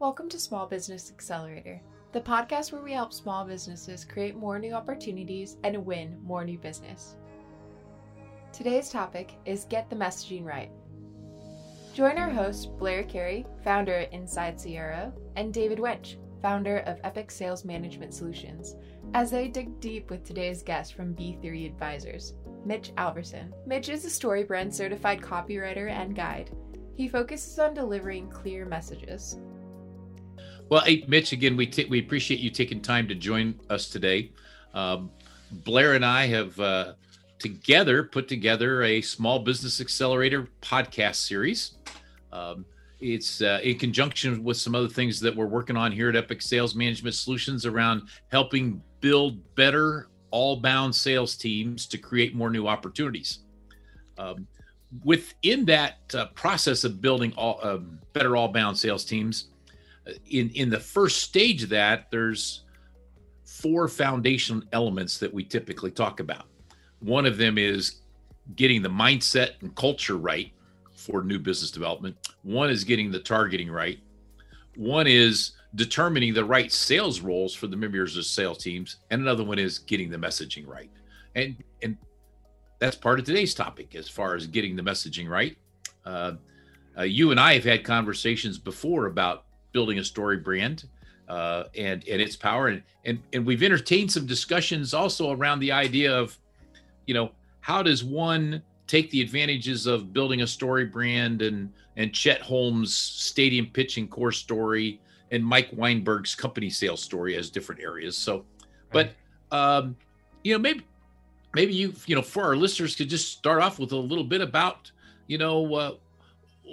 Welcome to Small Business Accelerator, the podcast where we help small businesses create more new opportunities and win more new business. Today's topic is Get the Messaging Right. Join our hosts, Blair Carey, founder at InsideCRO, and David Wuensch, founder of EPOCH Sales Management Solutions, as they dig deep with today's guest from B3 Advisors, Mitch Alverson. Mitch is a StoryBrand certified copywriter and guide. He focuses on delivering clear messages. Well, hey, Mitch, again, we t- we appreciate you taking time to join us today. Um, Blair and I have uh, together put together a small business accelerator podcast series. Um, it's uh, in conjunction with some other things that we're working on here at EPOCH Sales Management Solutions around helping build better all bound sales teams to create more new opportunities. Um, within that uh, process of building all uh, better all bound sales teams, in in the first stage of that, there's four foundation elements that we typically talk about. One of them is getting the mindset and culture right for new business development. One is getting the targeting right. One is determining the right sales roles for the members of sales teams, and another one is getting the messaging right. And and that's part of today's topic as far as getting the messaging right. Uh, uh, you and I have had conversations before about building a story brand uh, and and its power, and and and we've entertained some discussions also around the idea of, you know, how does one take the advantages of building a story brand and and Chet Holmes' stadium pitching core story and Mike Weinberg's company sales story as different areas. So, but um, you know, maybe maybe you you know for our listeners could just start off with a little bit about you know uh,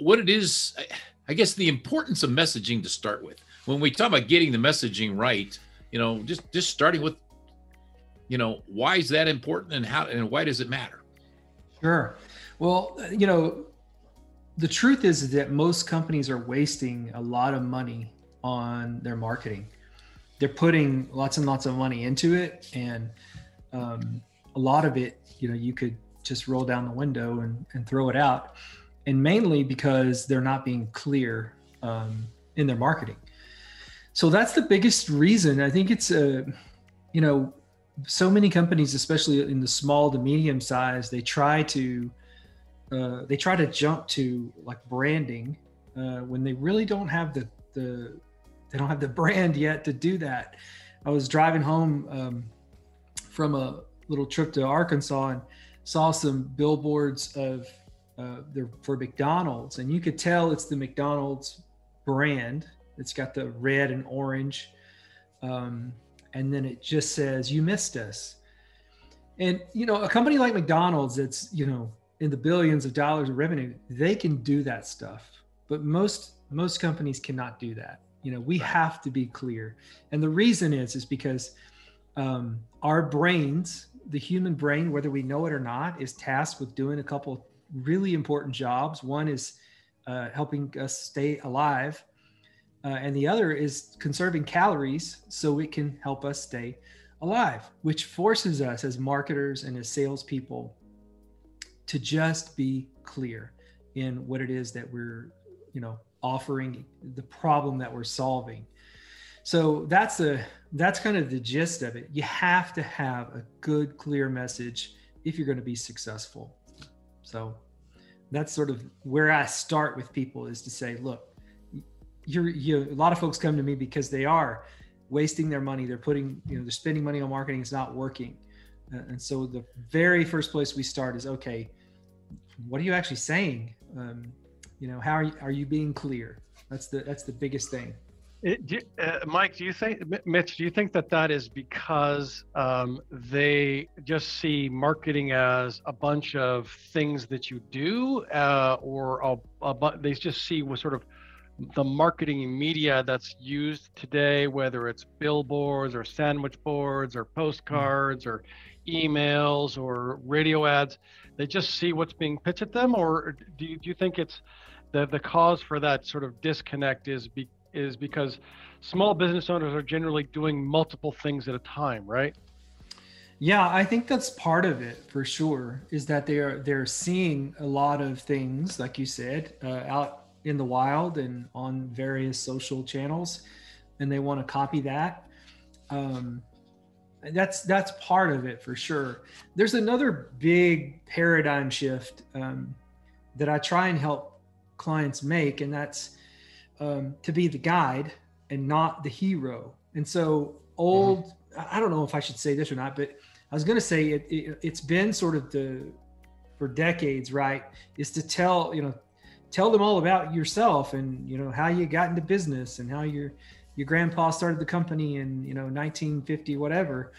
what it is. I guess the importance of messaging to start with. When we talk about getting the messaging right, you know, just just starting with, you know, why is that important and how and why does it matter? Sure. Well, you know, the truth is that most companies are wasting a lot of money on their marketing. They're putting lots and lots of money into it, and um, a lot of it, you know, you could just roll down the window and, and throw it out. And mainly because they're not being clear um, in their marketing. So that's the biggest reason. I think it's a, you know, so many companies, especially in the small to medium size, they try to uh, they try to jump to like branding uh, when they really don't have the the they don't have the brand yet to do that. I was driving home um, from a little trip to Arkansas and saw some billboards of uh, they're for McDonald's, and you could tell it's the McDonald's brand. It's got the red and orange, um, and then it just says "You missed us." And you know, a company like McDonald's, that's you know in the billions of dollars of revenue, they can do that stuff, but most most companies cannot do that. You know we have to be clear. And the reason is is because um, our brains the human brain whether we know it or not is tasked with doing a couple really important jobs. One is uh, helping us stay alive uh, and the other is conserving calories so it can help us stay alive which forces us as marketers and as salespeople to just be clear in what it is that we're you know offering the problem that we're solving. So that's a that's kind of the gist of it. You have to have a good clear message if you're going to be successful so that's sort of where i start with people is to say look you're you a lot of folks come to me because they are wasting their money. They're putting you know they're spending money on marketing. It's not working. And so the very first place we start is okay what are you actually saying? Um, you know how are you, are you being clear? That's the that's the biggest thing it, do, uh, Mike, do you think, Mitch, do you think that that is because um, they just see marketing as a bunch of things that you do, uh, or a, a, they just see what sort of the marketing media that's used today, whether it's billboards or sandwich boards or postcards or emails or radio ads, they just see what's being pitched at them, or do you, do you think it's the the cause for that sort of disconnect is be, is because small business owners are generally doing multiple things at a time, right? Yeah, I think that's part of it for sure. Is that they're they're seeing a lot of things, like you said, uh, out in the wild and on various social channels and they want to copy that um, that's that's part of it for sure there's another big paradigm shift um, that i try and help clients make and that's um, to be the guide and not the hero and so old mm-hmm. i don't know if i should say this or not but i was going to say it, it, it's been sort of the for decades right is to tell you know tell them all about yourself and you know how you got into business and how your your grandpa started the company in you know 1950 whatever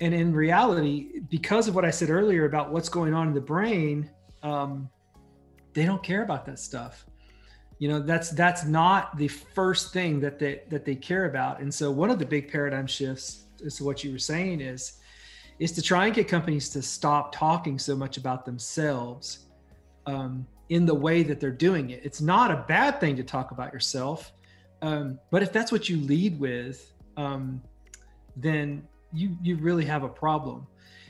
and in reality because of what i said earlier about what's going on in the brain um, they don't care about that stuff you know that's that's not the first thing that they that they care about. And so one of the big paradigm shifts as to what you were saying is is to try and get companies to stop talking so much about themselves um, in the way that they're doing it. It's not a bad thing to talk about yourself um, but if that's what you lead with um, then you you really have a problem.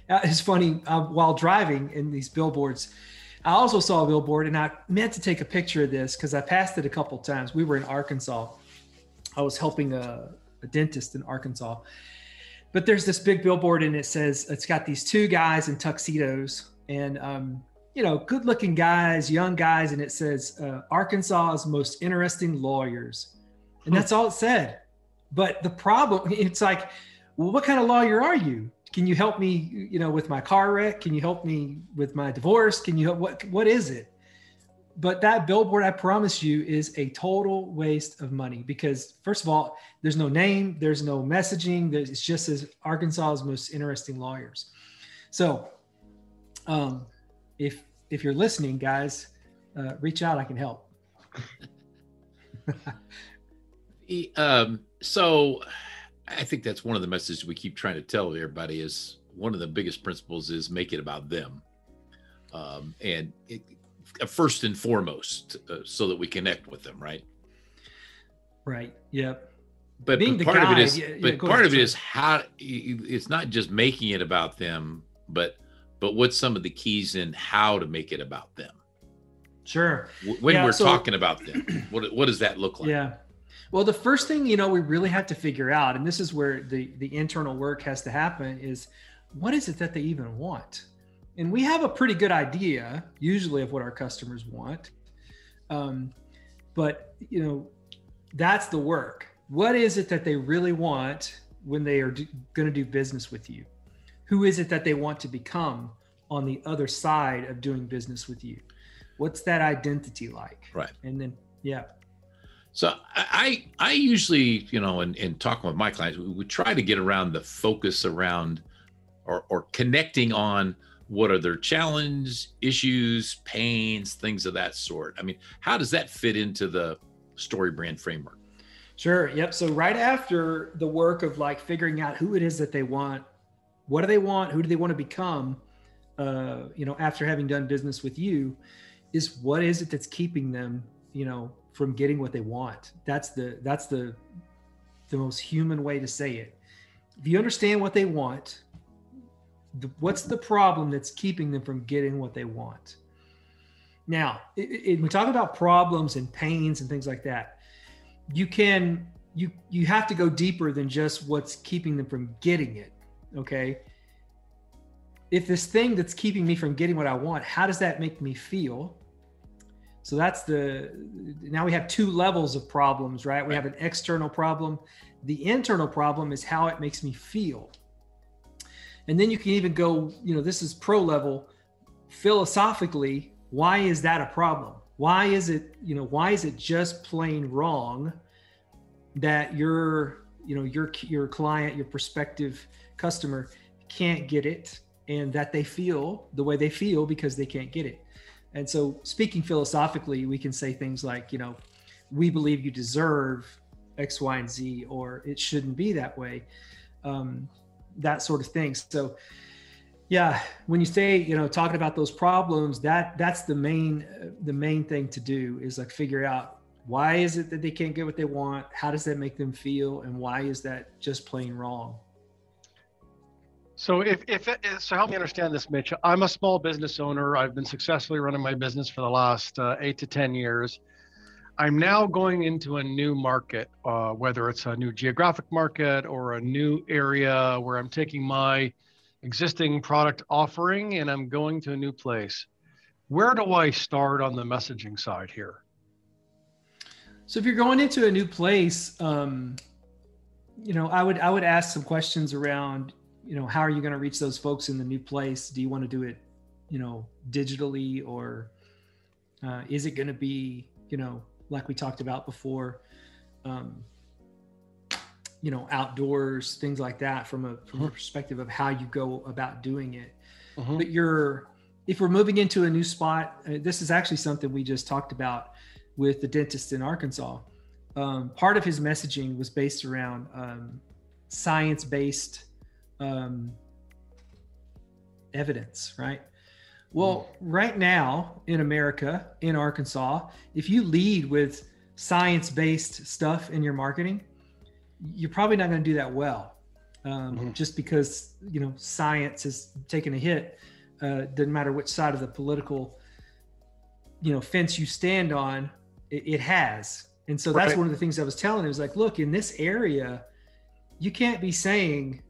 Uh, it's funny uh, while driving in these billboards I also saw a billboard and I meant to take a picture of this because I passed it a couple times. We were in Arkansas. I was helping a, a dentist in Arkansas. But there's this big billboard and it says, it's got these two guys in tuxedos and, um, you know, good looking guys, young guys. And it says, uh, Arkansas's most interesting lawyers. And that's all it said. But the problem, it's like, well, what kind of lawyer are you? Can you help me you know with my car wreck? Can you help me with my divorce? Can you help what what is it? But that billboard i promise you is a total waste of money because first of all there's no name there's no messaging it's just as arkansas's most interesting lawyers. So um, if if you're listening guys uh, reach out i can help. Um, so I think that's one of the messages we keep trying to tell everybody is one of the biggest principles is make it about them. Um, and it, uh, first and foremost, uh, so that we connect with them, right? Right. Yep. But, but part guy, of it is, yeah, but part ahead, of it is how it's not just making it about them, but but what's some of the keys in how to make it about them? Sure. When yeah, we're so, talking about them, what what does that look like? Yeah. Well, the first thing you know we really have to figure out, and this is where the the internal work has to happen, is what is it that they even want? And we have a pretty good idea usually of what our customers want, um, but you know that's the work. What is it that they really want when they are going to do business with you? Who is it that they want to become on the other side of doing business with you? What's that identity like? Right. And then yeah so I I usually you know in, in talking with my clients we, we try to get around the focus around or, or connecting on what are their challenge issues pains things of that sort. I mean how does that fit into the story brand framework? Sure. Yep. So right after the work of like figuring out who it is that they want what do they want who do they want to become uh, you know after having done business with you is what is it that's keeping them you know from getting what they want. That's the that's the the most human way to say it. If you understand what they want, the, what's the problem that's keeping them from getting what they want? Now, it, it, we talk about problems and pains and things like that. You can you you have to go deeper than just what's keeping them from getting it. Okay. If this thing that's keeping me from getting what I want, how does that make me feel? So that's the now we have two levels of problems, right? We have an external problem. The internal problem is how it makes me feel. And then you can even go, you know, this is pro level philosophically, why is that a problem? Why is it, you know, why is it just plain wrong that your, you know, your your client, your prospective customer can't get it and that they feel the way they feel because they can't get it? And so, speaking philosophically, we can say things like, you know, we believe you deserve X, Y, and Z, or it shouldn't be that way, um, that sort of thing. So, yeah, when you say, you know, talking about those problems, that that's the main the main thing to do is like figure out why is it that they can't get what they want, how does that make them feel, and why is that just plain wrong. So if, if so help me understand this, Mitch. I'm a small business owner. I've been successfully running my business for the last uh, eight to 10 years. I'm now going into a new market, uh, whether it's a new geographic market or a new area where I'm taking my existing product offering and I'm going to a new place. Where do I start on the messaging side here? So if you're going into a new place, um, you know, I would I would ask some questions around, you know, how are you going to reach those folks in the new place? Do you want to do it, you know, digitally or uh, is it going to be, you know, like we talked about before, um, you know, outdoors, things like that, from a from a mm-hmm. perspective of how you go about doing it. Mm-hmm. But you're if we're moving into a new spot, uh, this is actually something we just talked about with the dentist in Arkansas. Um, part of his messaging was based around um, science based um, evidence, right? Well, mm. right now in America, in Arkansas, if you lead with science based stuff in your marketing, you're probably not going to do that well. Um, mm-hmm. Just because you know science has taken a hit, uh, doesn't matter which side of the political you know fence you stand on it, it has. And so that's right. one of the things I was telling him. It was like, look, in this area, you can't be saying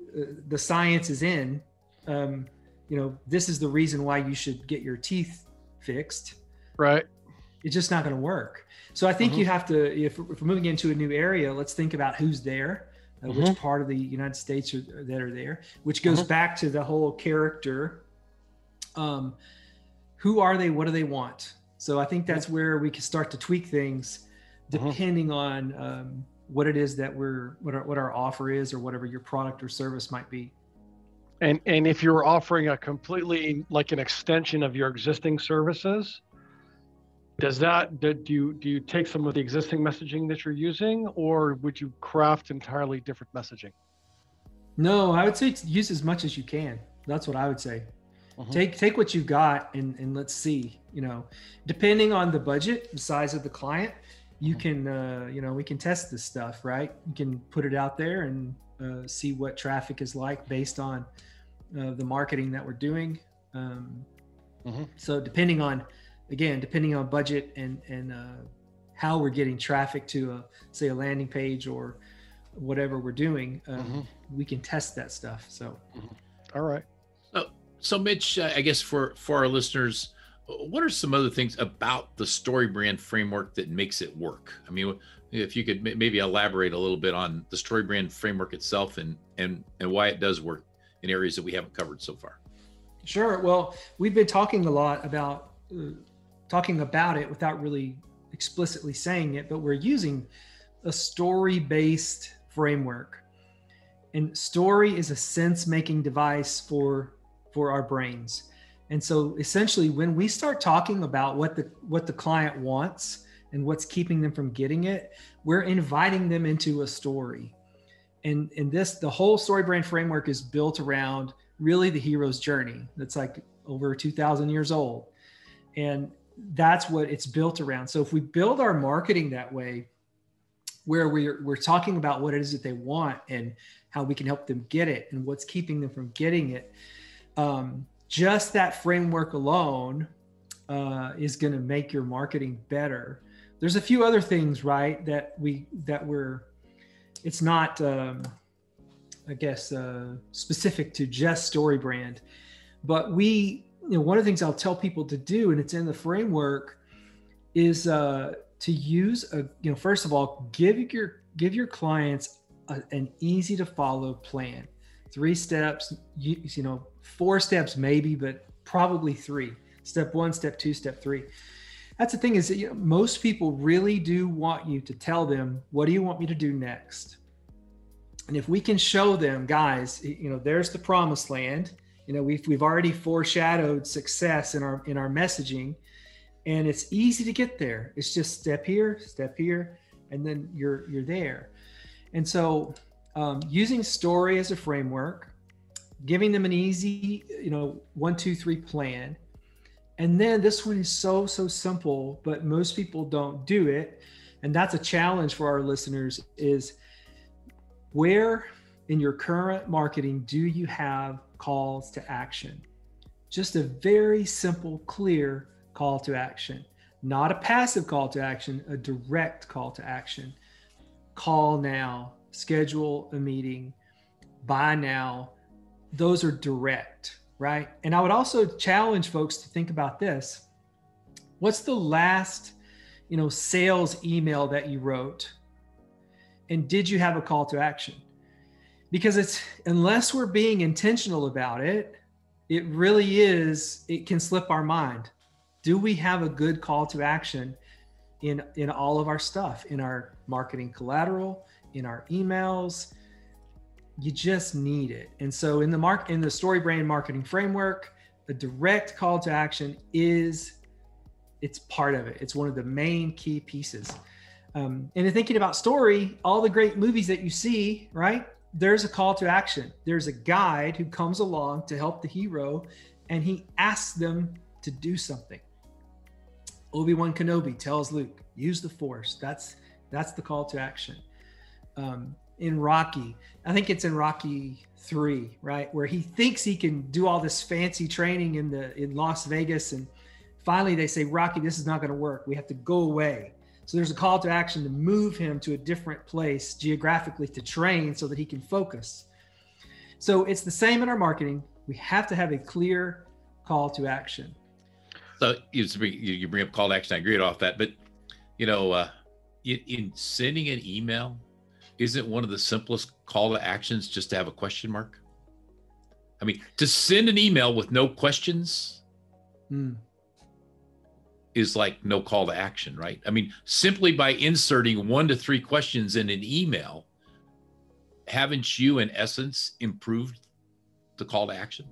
the science is in. Um, you know, this is the reason why you should get your teeth fixed. Right. It's just not going to work. So I think mm-hmm. you have to, if, if, we're moving into a new area, let's think about who's there, uh, mm-hmm. which part of the United States are, that are there, which goes mm-hmm. back to the whole character. Um, who are they? What do they want? So I think that's where we can start to tweak things uh-huh. depending on um, what it is that we're what our, what our offer is or whatever your product or service might be. And and if you're offering a completely like an extension of your existing services, does that do you do you take some of the existing messaging that you're using, or would you craft entirely different messaging? No, I would say use as much as you can. That's what I would say. Uh-huh. Take take what you've got and and let's see. You know, depending on the budget, the size of the client, you can uh, you know we can test this stuff, right? You can put it out there and uh, see what traffic is like based on uh, the marketing that we're doing. Um, uh-huh. So depending on again, depending on budget and and uh, how we're getting traffic to a say a landing page or whatever we're doing, um, we can test that stuff. So, all right. So, so Mitch, uh, I guess for for our listeners, what are some other things about the story brand framework that makes it work? I mean, if you could maybe elaborate a little bit on the story brand framework itself and and and why it does work in areas that we haven't covered so far. Sure. Well, we've been talking a lot about uh, talking about it without really explicitly saying it, but we're using a story based framework. And story is a sense making device for for our brains. And so essentially when we start talking about what the what the client wants and what's keeping them from getting it, we're inviting them into a story. And and this the whole story brand framework is built around really the hero's journey. That's like over 2000 years old. And that's what it's built around. So if we build our marketing that way where we're we're talking about what it is that they want and how we can help them get it and what's keeping them from getting it, um, just that framework alone uh, is going to make your marketing better. There's a few other things, right, that we that we're. It's not, um, I guess, uh, specific to just Story Brand, but we. You know, one of the things I'll tell people to do, and it's in the framework, is uh, to use a. You know, first of all, give your give your clients a, an easy to follow plan. Three steps. You, you know, four steps maybe but probably three. Step one step two step three. That's the thing is that you know, most people really do want you to tell them what do you want me to do next? And if we can show them guys you know there's the promised land. You know we've, we've already foreshadowed success in our in our messaging and it's easy to get there. It's just step here step here and then you're you're there. And so um, using story as a framework giving them an easy, you know, one, two, three plan. And then this one is so, so simple, but most people don't do it. And that's a challenge for our listeners is where in your current marketing do you have calls to action? Just a very simple, clear call to action. not a passive call to action, a direct call to action. Call now, schedule a meeting, buy now. Those are direct, right? And I would also challenge folks to think about this. What's the last, you know, sales email that you wrote? And did you have a call to action? Because it's unless we're being intentional about it, it really is, it can slip our mind do we have a good call to action in in all of our stuff in our marketing collateral in our emails. You just need it. And so in the mark in the story brand marketing framework a direct call to action is it's part of it. It's one of the main key pieces. Um, and in thinking about story all the great movies that you see right? There's a call to action. There's a guide who comes along to help the hero and he asks them to do something. Obi-Wan Kenobi tells Luke, use the force. That's that's the call to action. Um, in Rocky, I think it's in Rocky three, right, where he thinks he can do all this fancy training in the in Las Vegas, and finally they say, Rocky, this is not going to work. We have to go away. So there's a call to action to move him to a different place geographically to train so that he can focus. So it's the same in our marketing. We have to have a clear call to action. So you you bring up call to action. I agree off that, but you know, uh, in sending an email, isn't one of the simplest call to actions just to have a question mark? I mean, to send an email with no questions mm. is like no call to action, right? I mean, simply by inserting one to three questions in an email, haven't you, in essence, improved the call to action?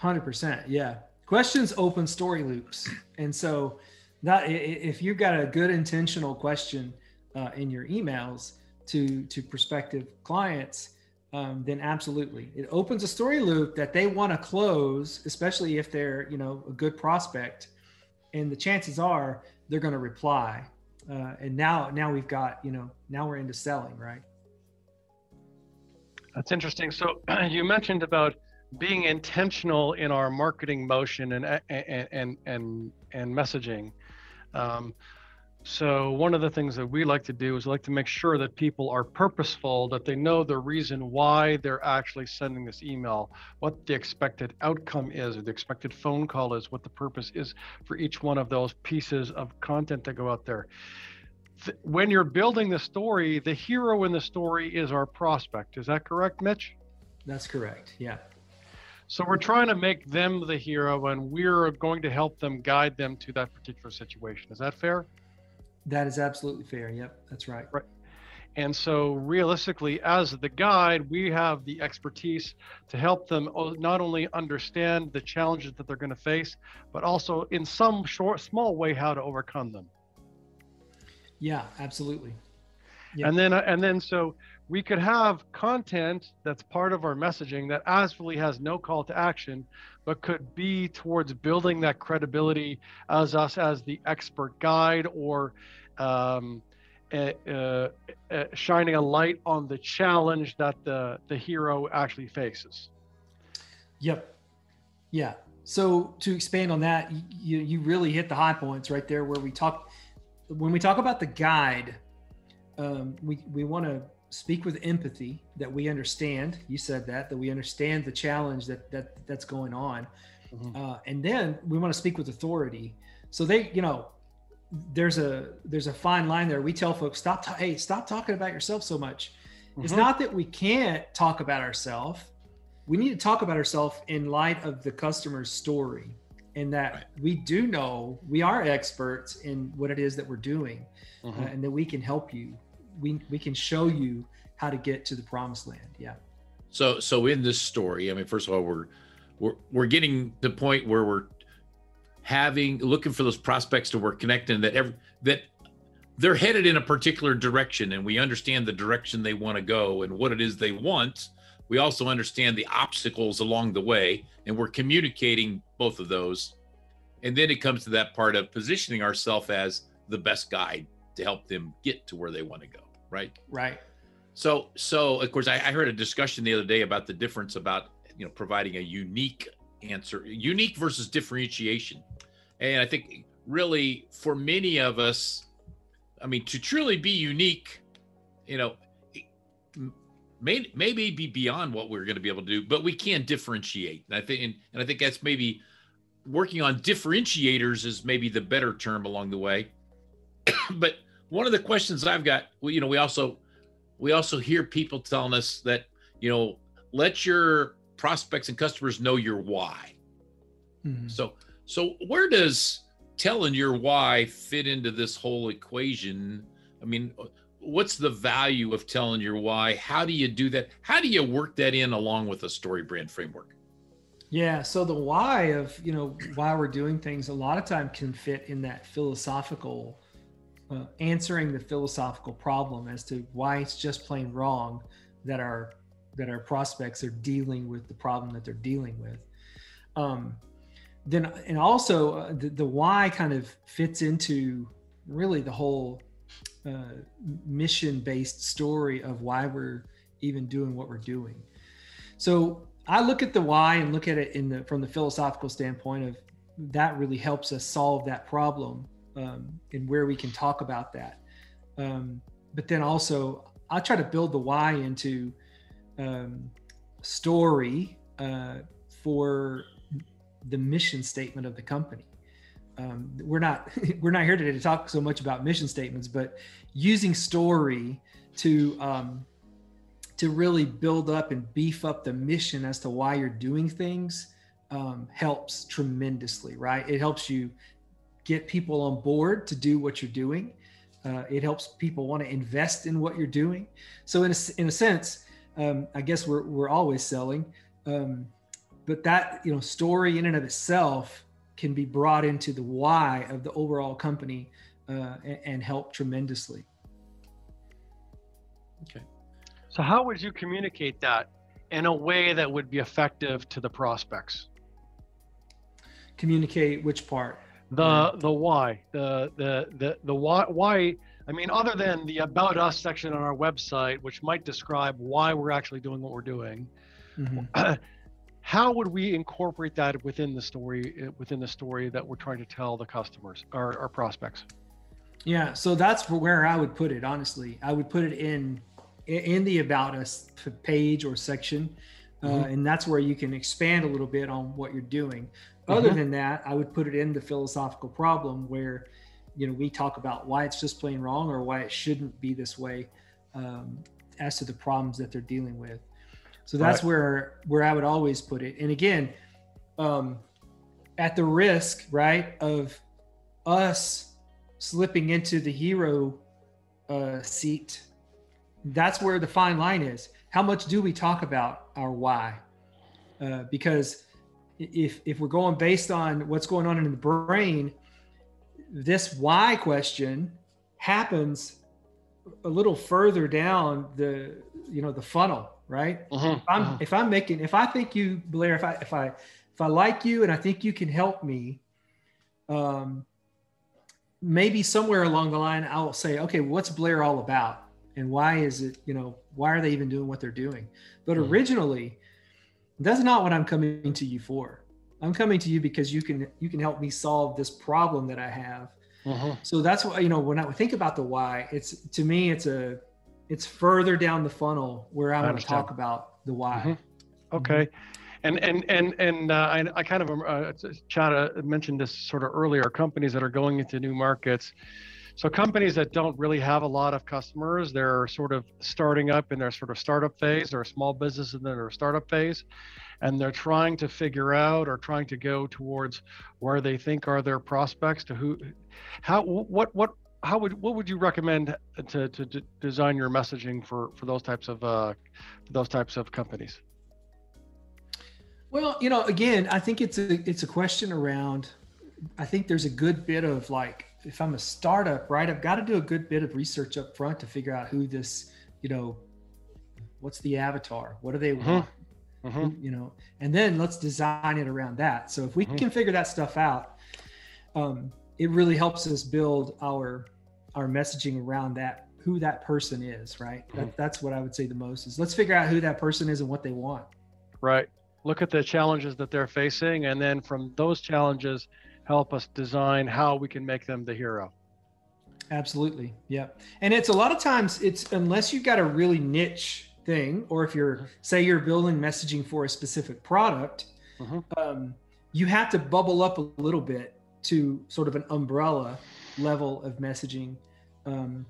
100%. Yeah questions open story loops and so that if you've got a good intentional question uh, in your emails to to prospective clients um, then absolutely. It opens a story loop that they want to close especially if they're you know a good prospect. And the chances are they're going to reply. Uh, and now now we've got you know now we're into selling right? That's interesting. So you mentioned about being intentional in our marketing motion and and and and, and messaging. Um, so one of the things that we like to do is like to make sure that people are purposeful, that they know the reason why they're actually sending this email, what the expected outcome is, or the expected phone call is, what the purpose is for each one of those pieces of content that go out there. When you're building the story, the hero in the story is our prospect. Is that correct, Mitch? That's correct. Yeah. So we're trying to make them the hero and we're going to help them guide them to that particular situation. Is that fair? That is absolutely fair. Yep, that's right. Right. And so realistically, as the guide, we have the expertise to help them uh, not only understand the challenges that they're going to face, but also in some short, small way, how to overcome them. Yeah, absolutely. Yep. And then, uh, and then, so we could have content that's part of our messaging that actually has no call to action, but could be towards building that credibility as us as the expert guide or um, uh, uh, uh, shining a light on the challenge that the, the hero actually faces. Yep. Yeah. So to expand on that, you, you really hit the high points right there where we talk, when we talk about the guide, um, we, we want to speak with empathy that we understand you said that that we understand the challenge that that that's going on mm-hmm. uh, and then we want to speak with authority so they you know there's a there's a fine line there we tell folks stop ta- hey stop talking about yourself so much mm-hmm. it's not that we can't talk about ourselves we need to talk about ourselves in light of the customer's story and that right. we do know we are experts in what it is that we're doing mm-hmm. uh, and that we can help you we we can show you how to get to the promised land. Yeah. So so in this story, I mean, first of all, we're we're we're getting to the point where we're having looking for those prospects to work connecting that every that they're headed in a particular direction and we understand the direction they want to go and what it is they want we also understand the obstacles along the way and we're communicating both of those and then it comes to that part of positioning ourselves as the best guide to help them get to where they want to go right? Right. So, so of course, I, I heard a discussion the other day about the difference about you know providing a unique answer, unique versus differentiation, and I think really for many of us, I mean, to truly be unique, you know, may, maybe be beyond what we're going to be able to do, but we can differentiate. And I think, and, and I think that's maybe working on differentiators is maybe the better term along the way. but one of the questions I've got, you know, we also we also hear people telling us that you know let your prospects and customers know your why. Mm-hmm. So so where does telling your why fit into this whole equation? I mean, what's the value of telling your why? How do you do that? How do you work that in along with a story brand framework? Yeah, so the why of, you know, why we're doing things a lot of time can fit in that philosophical uh, answering the philosophical problem as to why it's just plain wrong that our that our prospects are dealing with the problem that they're dealing with. Um, then and also uh, the, the why kind of fits into really the whole uh, mission based story of why we're even doing what we're doing. So I look at the why and look at it in the from the philosophical standpoint of that really helps us solve that problem um, and where we can talk about that. Um, but then also, I'll try to build the why into um, story uh, for the mission statement of the company. Um, we're not we're not here today to talk so much about mission statements, but using story to um, to really build up and beef up the mission as to why you're doing things um, helps tremendously, right? It helps you get people on board to do what you're doing. Uh, it helps people want to invest in what you're doing. So in a, in a sense, um, I guess we're, we're always selling, um, but that, you know, story in and of itself can be brought into the why of the overall company uh, and, and help tremendously. Okay. So how would you communicate that in a way that would be effective to the prospects? Communicate which part? The the why the the the the why why i mean other than the about us section on our website which might describe why we're actually doing what we're doing mm-hmm. how would we incorporate that within the story within the story that we're trying to tell the customers our, our prospects? Yeah so that's where i would put it honestly. I would put it in in the about us page or section uh, mm-hmm. and that's where you can expand a little bit on what you're doing other mm-hmm. than that, I would put it in the philosophical problem where, you know, we talk about why it's just plain wrong or why it shouldn't be this way um, as to the problems that they're dealing with. So that's right. where where I would always put it. And again, um, at the risk, right, of us slipping into the hero uh, seat, that's where the fine line is. How much do we talk about our why? Uh, because if if we're going based on what's going on in the brain, this why question happens a little further down the you know the funnel, right? Uh-huh, if I'm uh-huh. if I'm making if I think you Blair, if I if I if I like you and I think you can help me, um, maybe somewhere along the line I'll say, okay, what's Blair all about, and why is it you know why are they even doing what they're doing? But uh-huh. originally that's not what I'm coming to you for. I'm coming to you because you can you can help me solve this problem that I have. Uh-huh. So that's why you know when I think about the why, it's to me it's a it's further down the funnel where I, want to talk about the why. Mm-hmm. Okay. Mm-hmm. And and and and uh, I, I kind of uh, Chad mentioned this sort of earlier. Companies that are going into new markets, so companies that don't really have a lot of customers, they're sort of starting up in their sort of startup phase. They're a small business in their startup phase, and they're trying to figure out or trying to go towards where they think are their prospects to who how what what how would what would you recommend to, to, to design your messaging for for those types of uh those types of companies well you know again i think it's a it's a question around i think there's a good bit of like if i'm a startup right i've got to do a good bit of research up front to figure out who this you know what's the avatar what do they mm-hmm. want mm-hmm. you know, and then let's design it around that. So if we mm-hmm. can figure that stuff out, um, it really helps us build our our messaging around that who that person is right mm-hmm. that, that's what i would say the most is let's figure out who that person is and what they want right look at the challenges that they're facing and then from those challenges help us design how we can make them the hero. Absolutely. Yeah. And it's a lot of times it's unless you've got a really niche thing, or if you're say you're building messaging for a specific product, Mhm. um, you have to bubble up a little bit to sort of an umbrella level of messaging um,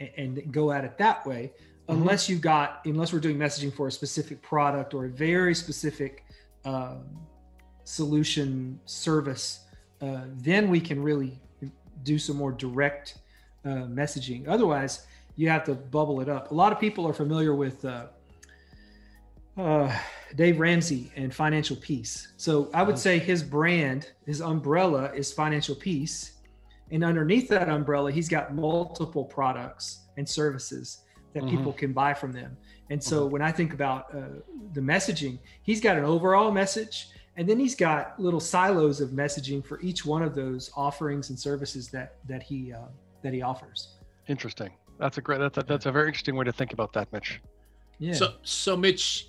a- and, go at it that way. Mhm. Unless you've got, unless we're doing messaging for a specific product or a very specific um, solution service, uh, then we can really do some more direct uh, messaging. Otherwise, you have to bubble it up. A lot of people are familiar with uh, uh, Dave Ramsey and Financial Peace. So I would say his brand, his umbrella is Financial Peace. And underneath that umbrella, he's got multiple products and services that Mhm. people can buy from them. And so Mhm. when I think about uh, the messaging, he's got an overall message, and then he's got little silos of messaging for each one of those offerings and services that that he uh, that he offers. Interesting. That's a great. That's a, that's a very interesting way to think about that, Mitch. Yeah. So, so Mitch,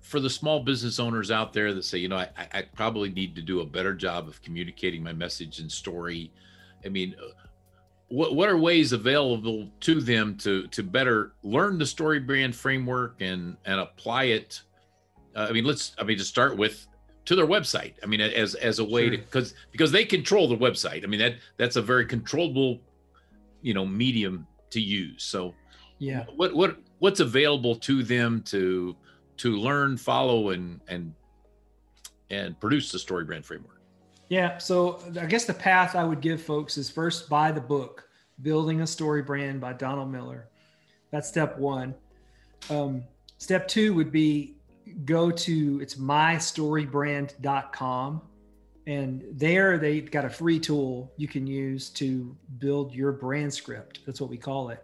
for the small business owners out there that say, you know, I, I I probably need to do a better job of communicating my message and story. I mean, uh, what what are ways available to them to to better learn the story brand framework and and apply it? Uh, I mean, let's. I mean, to start with, to their website. I mean, as as a way to because because they control the website. I mean that that's a very controllable, you know, medium to use. So yeah. what what what's available to them to to learn follow and and and produce the story brand framework Yeah. So I guess the path I would give folks is first buy the book, Building a Story Brand by Donald Miller. That's step one. Um, step two would be go to it's mystorybrand.com. And there they've got a free tool you can use to build your brand script. That's what we call it.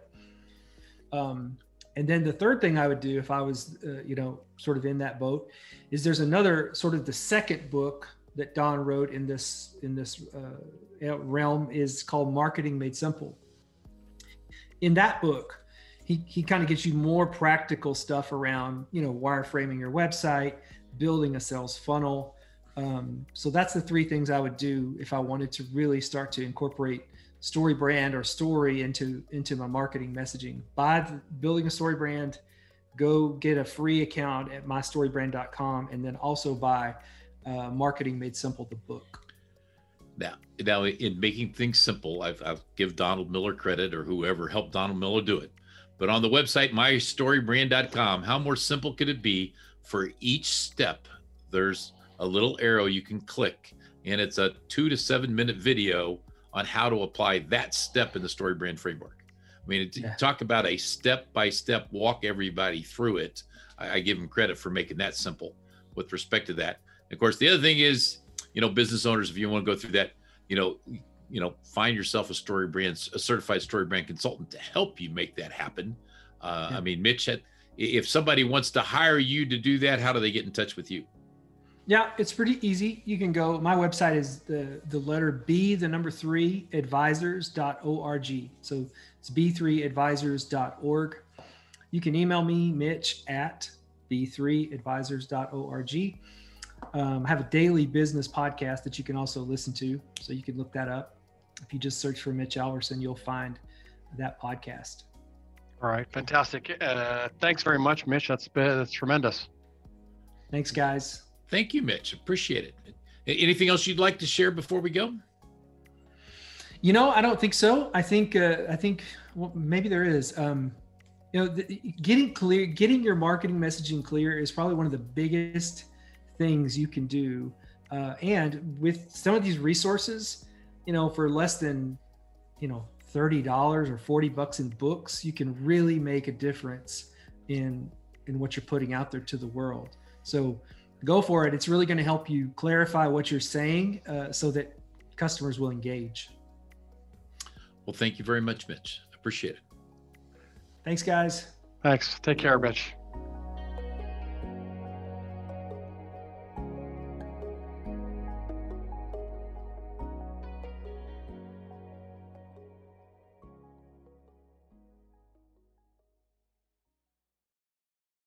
Um, and then the third thing I would do if I was, uh, you know, sort of in that boat, is there's another sort of the second book that Don wrote in this in this uh, realm is called Marketing Made Simple. In that book, he he kind of gets you more practical stuff around you know wireframing your website, building a sales funnel. Um, so that's the three things I would do if I wanted to really start to incorporate story brand or story into into my marketing messaging. by building a story brand, go get a free account at mystorybrand.com, and then also buy uh, Marketing Made Simple, the book. now now in making things simple i've, I've give donald miller credit or whoever helped donald miller do it but on the website mystorybrand.com how more simple could it be for each step? There's a little arrow you can click and it's a two to seven minute video on how to apply that step in the story brand framework. I mean it, Yeah. talk about a step by step walk everybody through it. I, I give him credit for making that simple with respect to that. Of course the other thing is you know business owners if you want to go through that you know you know find yourself a story brand a certified story brand consultant to help you make that happen uh, Yeah. i mean mitch had, if somebody wants to hire you to do that how do they get in touch with you Yeah, it's pretty easy. You can go. My website is the the letter B, the number three, advisors.org. So it's b3advisors.org. You can email me, Mitch at b3advisors.org. Um, I have a daily business podcast that you can also listen to. So you can look that up. If you just search for Mitch Alverson, you'll find that podcast. All right, fantastic. Uh, thanks very much, Mitch. That's been, that's tremendous. Thanks, guys. thank you mitch appreciate it anything else you'd like to share before we go You know, I don't think so. I think uh, I think well, maybe there is. Um, you know, the, getting clear, getting your marketing messaging clear is probably one of the biggest things you can do. Uh, and with some of these resources, you know, for less than you know thirty dollars or forty bucks in books, you can really make a difference in in what you're putting out there to the world. So go for it. It's really going to help you clarify what you're saying, uh, so that customers will engage. well thank you very much mitch appreciate it Thanks, guys. Thanks. Take care, Mitch.